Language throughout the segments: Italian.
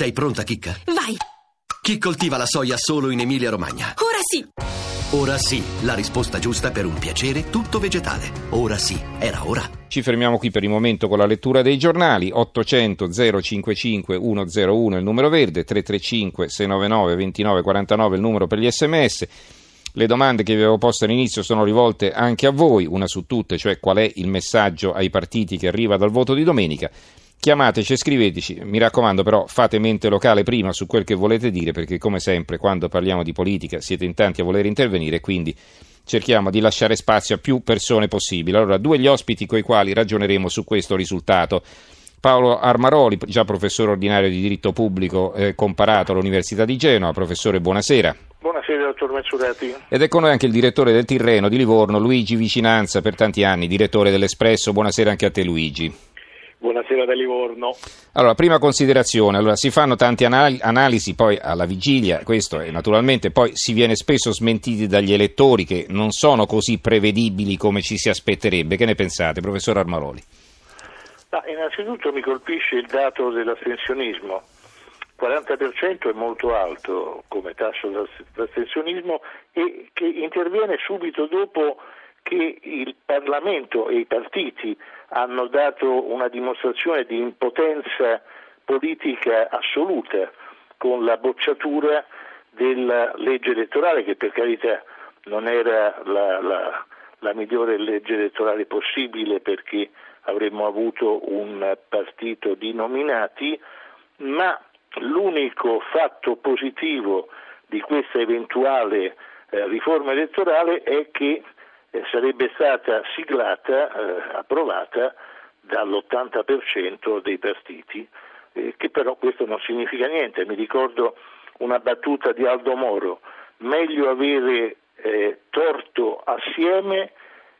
Sei pronta, Chicca? Vai! Chi coltiva la soia solo in Emilia-Romagna? Ora sì! Ora sì, la risposta giusta per un piacere tutto vegetale. Ora sì, era ora. Ci fermiamo qui per il momento con la lettura dei giornali. 800 055 101 il numero verde, 335 699 2949 il numero per gli sms. Le domande che vi avevo posto all'inizio sono rivolte anche a voi, una su tutte, cioè qual è il messaggio ai partiti che arriva dal voto di domenica. Chiamateci e scriveteci, mi raccomando però fate mente locale prima su quel che volete dire perché come sempre quando parliamo di politica siete in tanti a voler intervenire quindi cerchiamo di lasciare spazio a più persone possibili. Allora due gli ospiti con i quali ragioneremo su questo risultato. Paolo Armaroli, già professore ordinario di diritto pubblico eh, comparato all'Università di Genova. Professore, buonasera. Buonasera, dottor Mezzurati. Ed è con noi anche il direttore del Tirreno di Livorno, Luigi Vicinanza, per tanti anni, direttore dell'Espresso. Buonasera anche a te, Luigi. Buonasera da Livorno. Allora, prima considerazione, allora, si fanno tante anal- analisi poi alla vigilia, questo e naturalmente poi si viene spesso smentiti dagli elettori che non sono così prevedibili come ci si aspetterebbe. Che ne pensate, professor Armaroli? Ma innanzitutto mi colpisce il dato dell'astensionismo. 40% è molto alto come tasso d'astensionismo e che interviene subito dopo che il Parlamento e i partiti hanno dato una dimostrazione di impotenza politica assoluta con la bocciatura della legge elettorale che per carità non era la, la, la migliore legge elettorale possibile perché avremmo avuto un partito di nominati, ma l'unico fatto positivo di questa eventuale eh, riforma elettorale è che sarebbe stata siglata, eh, approvata dall'80% dei partiti, eh, che però questo non significa niente. Mi ricordo una battuta di Aldo Moro, meglio avere eh, torto assieme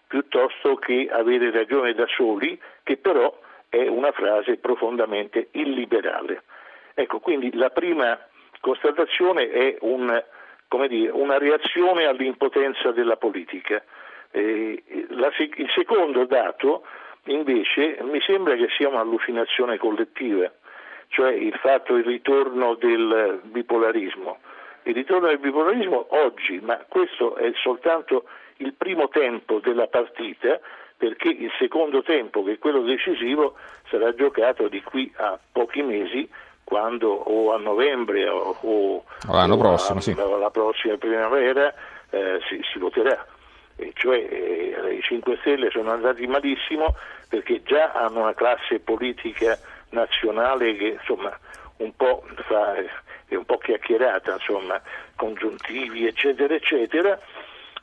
piuttosto che avere ragione da soli, che però è una frase profondamente illiberale. Ecco, quindi la prima constatazione è un, dire, una reazione all'impotenza della politica. Eh, la, il secondo dato invece mi sembra che sia un'allucinazione collettiva, cioè il fatto, il ritorno del bipolarismo. Il ritorno del bipolarismo oggi, ma questo è soltanto il primo tempo della partita, perché il secondo tempo, che è quello decisivo, sarà giocato di qui a pochi mesi, quando o a novembre o, o l'anno o prossimo, a, sì. la prossima primavera eh, si, si voterà e cioè eh, i 5 Stelle sono andati malissimo perché già hanno una classe politica nazionale che insomma un po' fa, è un po' chiacchierata, insomma, congiuntivi eccetera eccetera,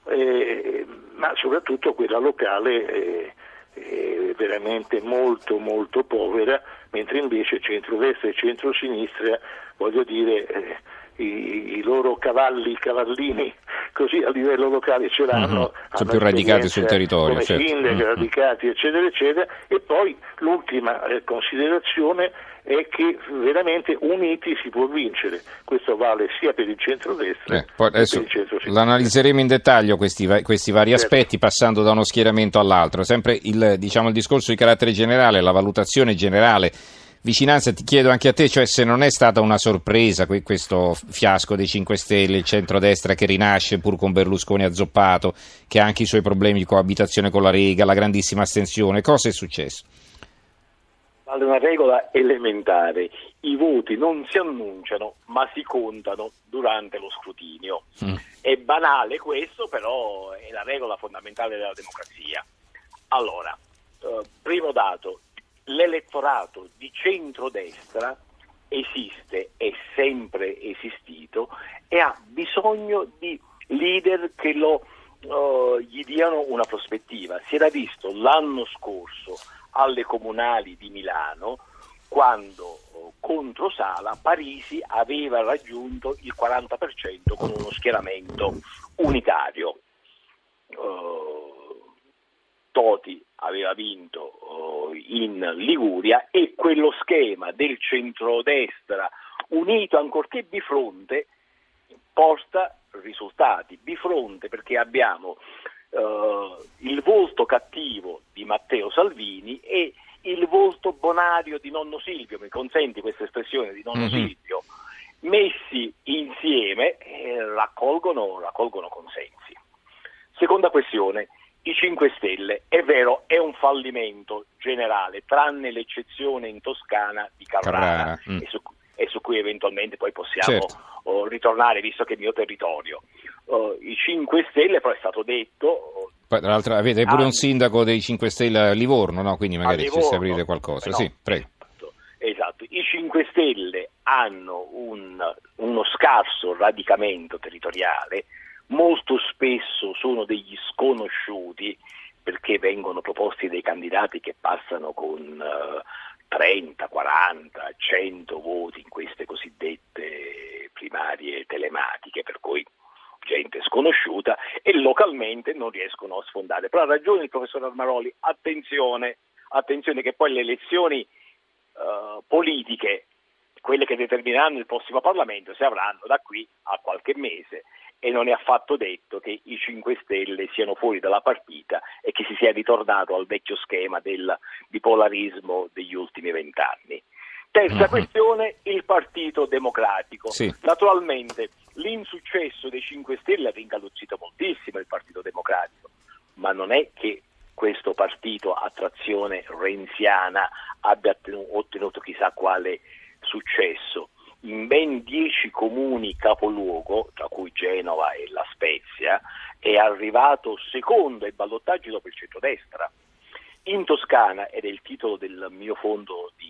eh, ma soprattutto quella locale è, è veramente molto molto povera, mentre invece centrodestra e centrosinistra, voglio dire, eh, i, i, loro cavalli, cavallini così a livello locale ce l'hanno, mm-hmm. sono più radicati sul territorio, come certo. sindaci, mm-hmm. radicati eccetera eccetera e poi l'ultima eh, considerazione è che veramente uniti si può vincere, questo vale sia per il centro-destra eh, che per il centro L'analizzeremo in dettaglio questi, questi vari certo. aspetti passando da uno schieramento all'altro, sempre il, diciamo, il discorso di carattere generale, la valutazione generale Vicinanza, ti chiedo anche a te, cioè se non è stata una sorpresa questo fiasco dei 5 Stelle, il centrodestra che rinasce pur con Berlusconi azzoppato, che ha anche i suoi problemi di coabitazione con la Rega, la grandissima astensione, cosa è successo? Vale una regola elementare, i voti non si annunciano ma si contano durante lo scrutinio. Mm. È banale questo, però è la regola fondamentale della democrazia. Allora, eh, primo dato, l'elettorato di centrodestra esiste, è sempre esistito e ha bisogno di leader che lo, uh, gli diano una prospettiva. Si era visto l'anno scorso alle comunali di Milano quando uh, contro Sala Parisi aveva raggiunto il 40% con uno schieramento unitario. Uh, Toti aveva vinto in Liguria e quello schema del centrodestra unito ancorché di fronte porta risultati, di fronte perché abbiamo eh, il volto cattivo di Matteo Salvini e il volto bonario di nonno Silvio, mi consenti questa espressione di nonno mm-hmm. Silvio, messi insieme eh, raccolgono, raccolgono consensi. Seconda questione, i 5 Stelle, è vero, è un fallimento generale, tranne l'eccezione in Toscana di Carrara, Carrara. Mm. E, su, e, su, cui eventualmente poi possiamo certo. oh, ritornare, visto che è il mio territorio. Oh, I 5 Stelle, però è stato detto... Oh, poi, tra l'altro avete pure un sindaco dei 5 Stelle a Livorno, no? quindi magari Livorno, ci aprire qualcosa. No, sì, prego. Esatto, esatto, i 5 Stelle hanno un, uno scarso radicamento territoriale, molto spesso sono degli sconosciuti perché vengono proposti dei candidati che passano con uh, 30, 40, 100 voti in queste cosiddette primarie telematiche, per cui gente sconosciuta e localmente non riescono a sfondare. Però ha ragione il professor Armaroli, attenzione, attenzione che poi le elezioni uh, politiche, quelle che determineranno il prossimo Parlamento, si avranno da qui a qualche mese e non è affatto detto che i 5 Stelle siano fuori dalla partita e che si sia ritornato al vecchio schema del bipolarismo degli ultimi vent'anni. Terza uh-huh. questione, il Partito Democratico. Sì. Naturalmente l'insuccesso dei 5 Stelle ha ringaluzzito moltissimo il Partito Democratico, ma non è che questo partito a trazione renziana abbia ottenuto chissà quale successo in ben dieci comuni capoluogo, tra cui Genova e La Spezia, è arrivato secondo ai ballottaggi dopo il centrodestra. In Toscana, ed è il titolo del mio fondo di,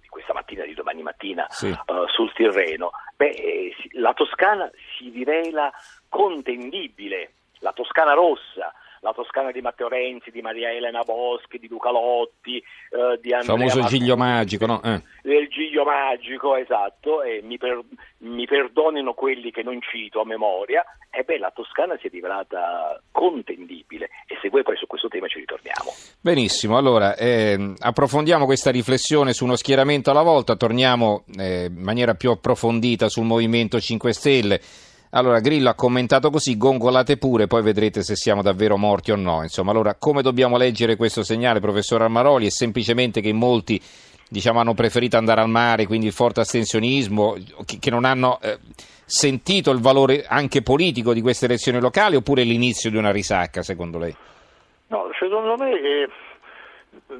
di questa mattina, di domani mattina, sì. uh, sul Tirreno, beh, eh, la Toscana si rivela contendibile, la Toscana rossa, la Toscana di Matteo Renzi, di Maria Elena Boschi, di Luca Lotti, eh, di Andrea... Il famoso Martini, Giglio Magico, no? Eh. Del Giglio Magico, esatto, e mi, per, mi, perdonino quelli che non cito a memoria, e beh, la Toscana si è rivelata contendibile e se vuoi poi su questo tema ci ritorniamo. Benissimo, allora eh, approfondiamo questa riflessione su uno schieramento alla volta, torniamo eh, in maniera più approfondita sul Movimento 5 Stelle. Allora, Grillo ha commentato così, gongolate pure, poi vedrete se siamo davvero morti o no. Insomma, allora, come dobbiamo leggere questo segnale, professor Armaroli? È semplicemente che molti diciamo, hanno preferito andare al mare, quindi il forte astensionismo, che non hanno eh, sentito il valore anche politico di queste elezioni locali, oppure l'inizio di una risacca, secondo lei? No, secondo me, eh,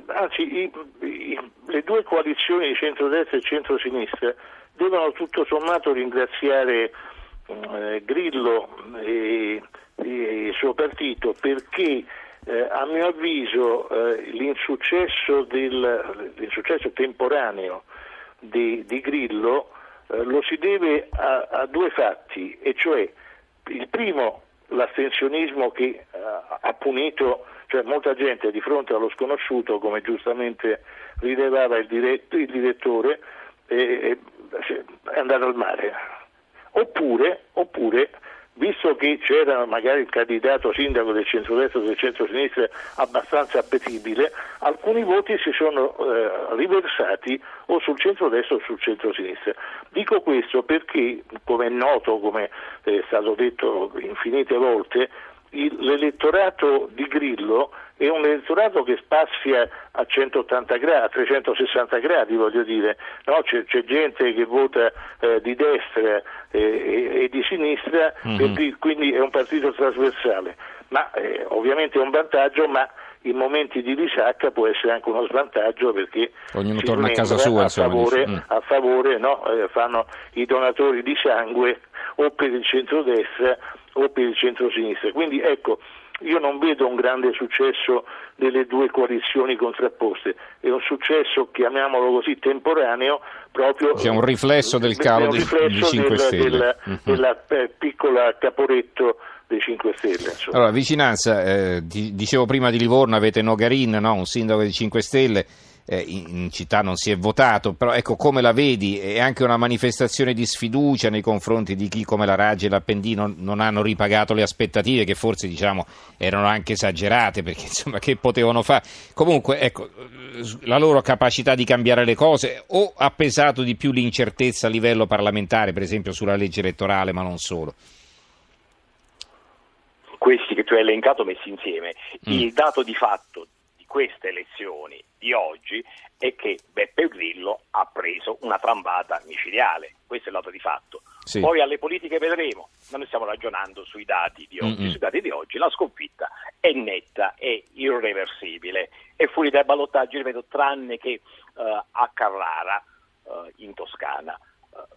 anzi, i, i, le due coalizioni di centrodestra e centrosinistra devono tutto sommato ringraziare Grillo e, e, il suo partito perché eh, a mio avviso eh, l'insuccesso, del, l'insuccesso, temporaneo di, di Grillo eh, lo si deve a, a, due fatti, e cioè il primo l'astensionismo che eh, ha punito cioè molta gente di fronte allo sconosciuto, come giustamente rilevava il, diretto, il direttore, è andato al mare, Oppure, oppure, visto che c'era magari il candidato sindaco del centro-destra o del centro-sinistra abbastanza appetibile, alcuni voti si sono eh, riversati o sul centro-destra o sul centro-sinistra. Dico questo perché, come è noto, come è stato detto infinite volte, il, l'elettorato di Grillo è un elettorato che spazia a 180 gradi, a 360 gradi voglio dire, no? c'è, c'è, gente che vota eh, di destra eh, e, di sinistra, mm-hmm. quindi è un partito trasversale, ma eh, ovviamente è un vantaggio, ma in momenti di risacca può essere anche uno svantaggio perché ognuno torna a casa sua a favore, mm. a favore no? Eh, fanno i donatori di sangue o per il centrodestra o per il centro-sinistra. Quindi ecco, io non vedo un grande successo delle due coalizioni contrapposte, è un successo, chiamiamolo così, temporaneo, proprio... C'è un riflesso del calo dei 5 del, Stelle. Del, uh-huh. Della eh, piccola caporetto dei 5 Stelle. Insomma. Allora, vicinanza, eh, dicevo prima di Livorno avete Nogarin, no? un sindaco dei 5 Stelle eh, in città non si è votato, però ecco come la vedi è anche una manifestazione di sfiducia nei confronti di chi come la Raggi e l'Appendino non hanno ripagato le aspettative che forse diciamo erano anche esagerate perché insomma che potevano fare. Comunque ecco la loro capacità di cambiare le cose o ha pesato di più l'incertezza a livello parlamentare, per esempio sulla legge elettorale, ma non solo questi che tu hai elencato messi insieme, mm. il dato di fatto queste elezioni di oggi è che Beppe Grillo ha preso una trambata micidiale, questo è il lato di fatto. Sì. Poi alle politiche vedremo, ma noi stiamo ragionando sui dati di oggi. Mm-hmm. Sui dati di oggi la sconfitta è netta, è irreversibile, è fuori dai ballottaggi, ripeto, tranne che uh, a Carrara, uh, in Toscana.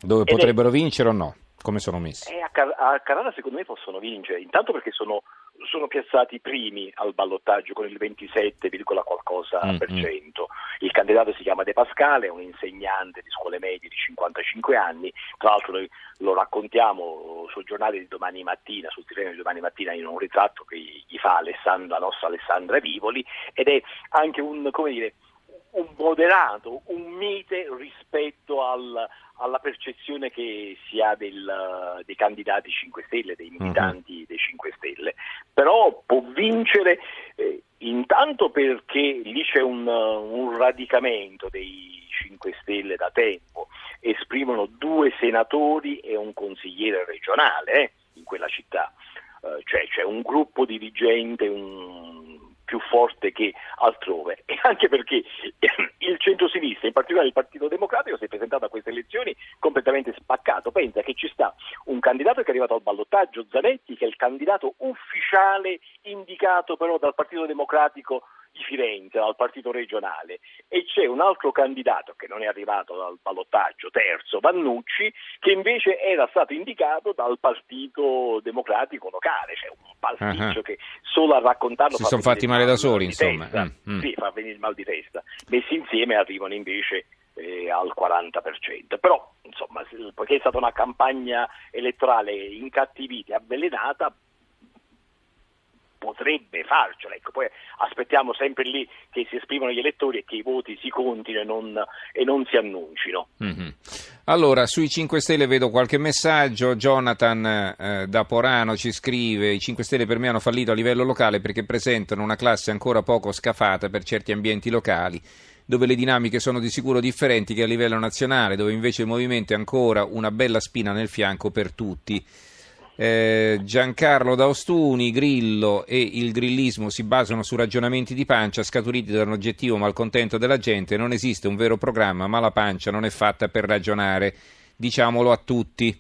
Dove potrebbero è... vincere o no? Come sono messi? Eh, a, Car- a, Carrara secondo me possono vincere, intanto perché sono, sono piazzati primi al ballottaggio con il 27, qualcosa mm-hmm. per cento. Il candidato si chiama De Pascale, è un insegnante di scuole medie di 55 anni, tra l'altro noi lo raccontiamo sul giornale di domani mattina, sul tireno di domani mattina in un ritratto che gli fa la nostra Alessandra Vivoli ed è anche un, come dire, un moderato, un mite rispetto al, alla percezione che si ha del, dei candidati 5 Stelle, dei militanti uh-huh. dei 5 Stelle. Però può vincere eh, intanto perché lì c'è un, un radicamento dei 5 Stelle da tempo, esprimono due senatori e un consigliere regionale eh, in quella città, uh, cioè c'è un gruppo dirigente, un più forte che altrove e anche perché il centro-sinistra, in particolare il Partito Democratico, si è presentato a queste elezioni completamente spaccato. Pensa che ci sta un candidato che è arrivato al ballottaggio, Zanetti, che è il candidato ufficiale indicato però dal Partito Democratico di Firenze, dal partito regionale, e c'è un altro candidato che non è arrivato dal ballottaggio, terzo, Vannucci, che invece era stato indicato dal partito democratico locale, cioè un pasticcio uh-huh. che solo a raccontarlo si sono fatti male da soli, insomma. Mm, mm. Sì, fa venire il mal di testa. Messi insieme arrivano invece eh, al 40%. Però, insomma, poiché è stata una campagna elettorale incattivita e avvelenata, potrebbe farcela. Ecco, poi aspettiamo sempre lì che si esprimono gli elettori e che i voti si contino e non, e non si annuncino. Mm-hmm. Allora, sui 5 Stelle vedo qualche messaggio. Jonathan eh, da Porano ci scrive: I 5 Stelle per me hanno fallito a livello locale perché presentano una classe ancora poco scafata per certi ambienti locali dove le dinamiche sono di sicuro differenti che a livello nazionale, dove invece il movimento è ancora una bella spina nel fianco per tutti. Eh, Giancarlo D'Austuni, Grillo e il grillismo si basano su ragionamenti di pancia scaturiti da un oggettivo malcontento della gente. Non esiste un vero programma, ma la pancia non è fatta per ragionare. Diciamolo a tutti.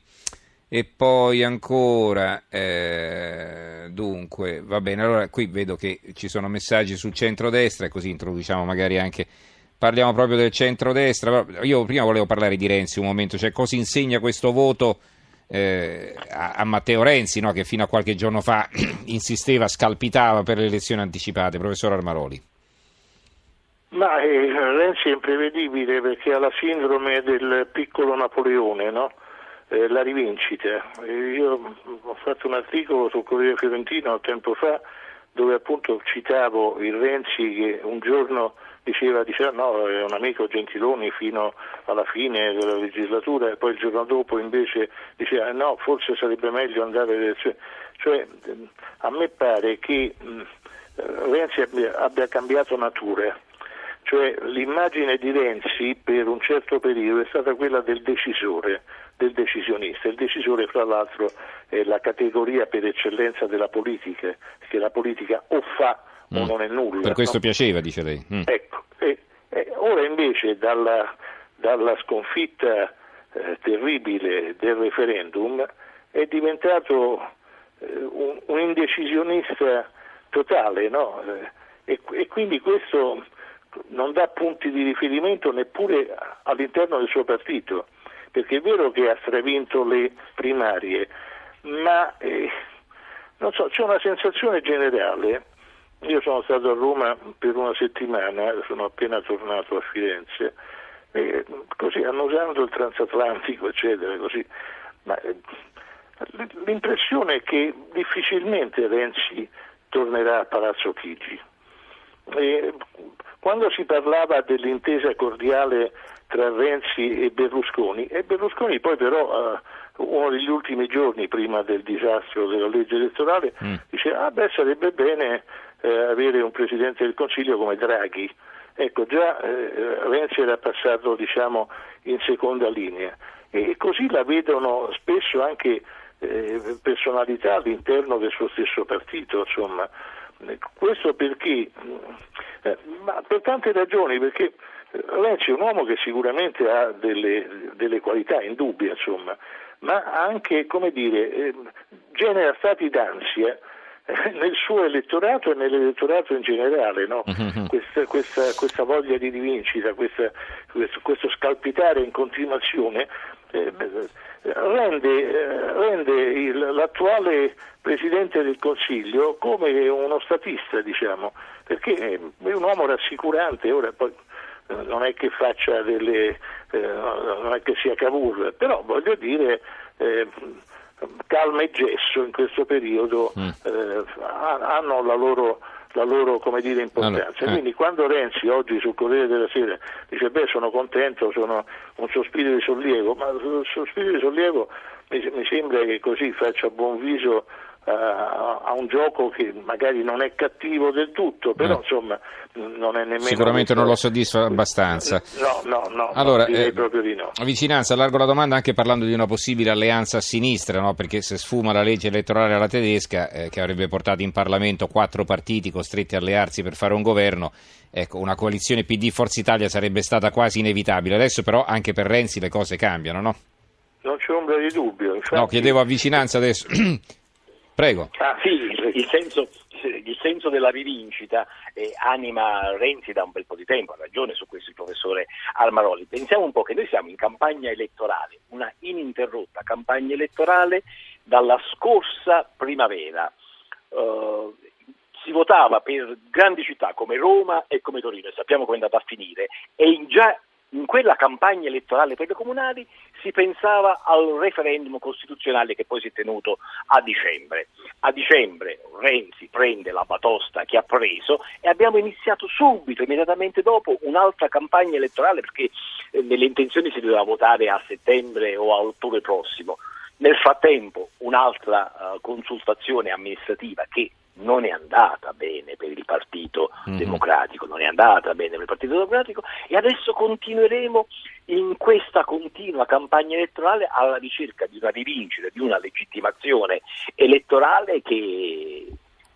E poi ancora, eh, dunque, va bene, allora qui vedo che ci sono messaggi sul centrodestra e così introduciamo magari anche, parliamo proprio del centrodestra. Io prima volevo parlare di Renzi un momento, cioè cosa insegna questo voto eh, a, a, Matteo Renzi, no, che fino a qualche giorno fa insisteva, scalpitava per le elezioni anticipate, professor Armaroli? Ma eh, Renzi è imprevedibile perché ha la sindrome del piccolo Napoleone, no? eh, la rivincita. io ho fatto un articolo sul Corriere Fiorentino tempo fa dove appunto citavo il Renzi che un giorno diceva, diceva no, è un amico Gentiloni fino alla fine della legislatura e poi il giorno dopo invece diceva no, forse sarebbe meglio andare. Cioè, a me pare che Renzi abbia cambiato natura. Cioè, l'immagine di Renzi per un certo periodo è stata quella del decisore, del decisionista. Il decisore, fra l'altro, è la categoria per eccellenza della politica, che la politica o fa o mm. non è nulla. Per questo no? piaceva, dice lei. Mm. Ecco, e, e ora invece dalla, dalla sconfitta eh, terribile del referendum è diventato eh, un, un, indecisionista totale, no? eh, e, e quindi questo non dà punti di riferimento neppure all'interno del suo partito, perché è vero che ha stravinto le primarie, ma eh, non so, c'è una sensazione generale io sono stato a Roma per una settimana, sono appena tornato a Firenze, e così annusando il transatlantico, eccetera, così. Ma eh, l'impressione è che difficilmente Renzi tornerà a Palazzo Chigi. E quando si parlava dell'intesa cordiale tra Renzi e Berlusconi, e Berlusconi poi però, uh, uno degli ultimi giorni prima del disastro della legge elettorale, mm. dice ah beh sarebbe bene eh, avere un Presidente del Consiglio come Draghi. Ecco, già eh, Renzi era passato diciamo, in seconda linea e così la vedono spesso anche eh, personalità all'interno del suo stesso partito, insomma. Questo perché? Eh, ma per tante ragioni, perché Renzi è un uomo che sicuramente ha delle, delle qualità indubbie, insomma, ma anche, come dire, eh, genera stati d'ansia nel suo elettorato e nell'elettorato in generale, no? mm-hmm. questa, questa, questa, voglia di rivincita, questa, questo, questo, scalpitare in continuazione eh, rende, eh, rende il, l'attuale Presidente del Consiglio come uno statista, diciamo, perché è un uomo rassicurante, ora poi eh, non è che faccia delle, eh, non è che sia Cavour, però voglio dire eh, calma e gesso in questo periodo mm. eh, hanno la loro, la loro dire, importanza. Allora, eh. Quindi quando Renzi oggi sul Corriere della Sera dice beh sono contento, sono un sospiro di sollievo, ma il sospiro di sollievo mi, mi sembra che così faccia buon viso a un gioco che magari non è cattivo del tutto, però eh. insomma non è nemmeno... Sicuramente non lo soddisfa abbastanza. No, no, no, allora, direi eh, proprio di no. Vicinanza, allargo la domanda anche parlando di una possibile alleanza a sinistra, no? perché se sfuma la legge elettorale alla tedesca, eh, che avrebbe portato in Parlamento quattro partiti costretti a allearsi per fare un governo, ecco, una coalizione PD-Forza Italia sarebbe stata quasi inevitabile. Adesso però anche per Renzi le cose cambiano, no? Non c'è ombra di dubbio. Infatti... No, chiedevo a vicinanza adesso. Prego. Ah, sì, il senso, il senso della rivincita eh, anima Renzi da un bel po' di tempo, ha ragione su questo il professore Armaroli. Pensiamo un po' che noi siamo in campagna elettorale, una ininterrotta campagna elettorale dalla scorsa primavera. Uh, si votava per grandi città come Roma e come Torino e sappiamo come è andata a finire e già in quella campagna elettorale per le comunali si pensava al referendum costituzionale che poi si è tenuto a dicembre. A dicembre Renzi prende la batosta che ha preso e abbiamo iniziato subito, immediatamente dopo, un'altra campagna elettorale perché eh, nelle intenzioni si doveva votare a settembre o a ottobre prossimo. Nel frattempo un'altra uh, consultazione amministrativa che non è andata bene per il Partito mm-hmm. Democratico, non è andata bene per il Partito Democratico e adesso continueremo in questa continua campagna elettorale alla ricerca di una rivincita, di una legittimazione elettorale che,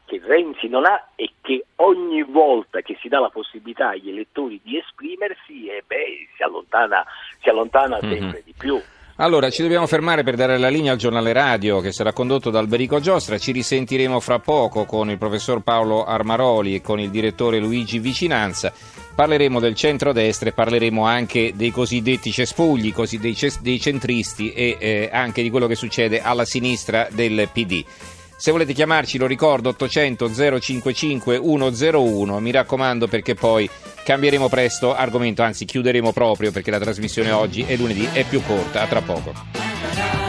che Renzi non ha e che ogni volta che si dà la possibilità agli elettori di esprimersi eh beh, si allontana, si allontana mm-hmm. sempre di più. Allora, ci dobbiamo fermare per dare la linea al giornale radio che sarà condotto da Alberico Giostra. Ci risentiremo fra poco con il professor Paolo Armaroli e con il direttore Luigi Vicinanza. Parleremo del centro-destra e parleremo anche dei cosiddetti cespugli, dei centristi e eh, anche di quello che succede alla sinistra del PD. Se volete chiamarci, lo ricordo, 800 055 101, mi raccomando perché poi cambieremo presto argomento, anzi chiuderemo proprio perché la trasmissione oggi è lunedì, è più corta, a tra poco.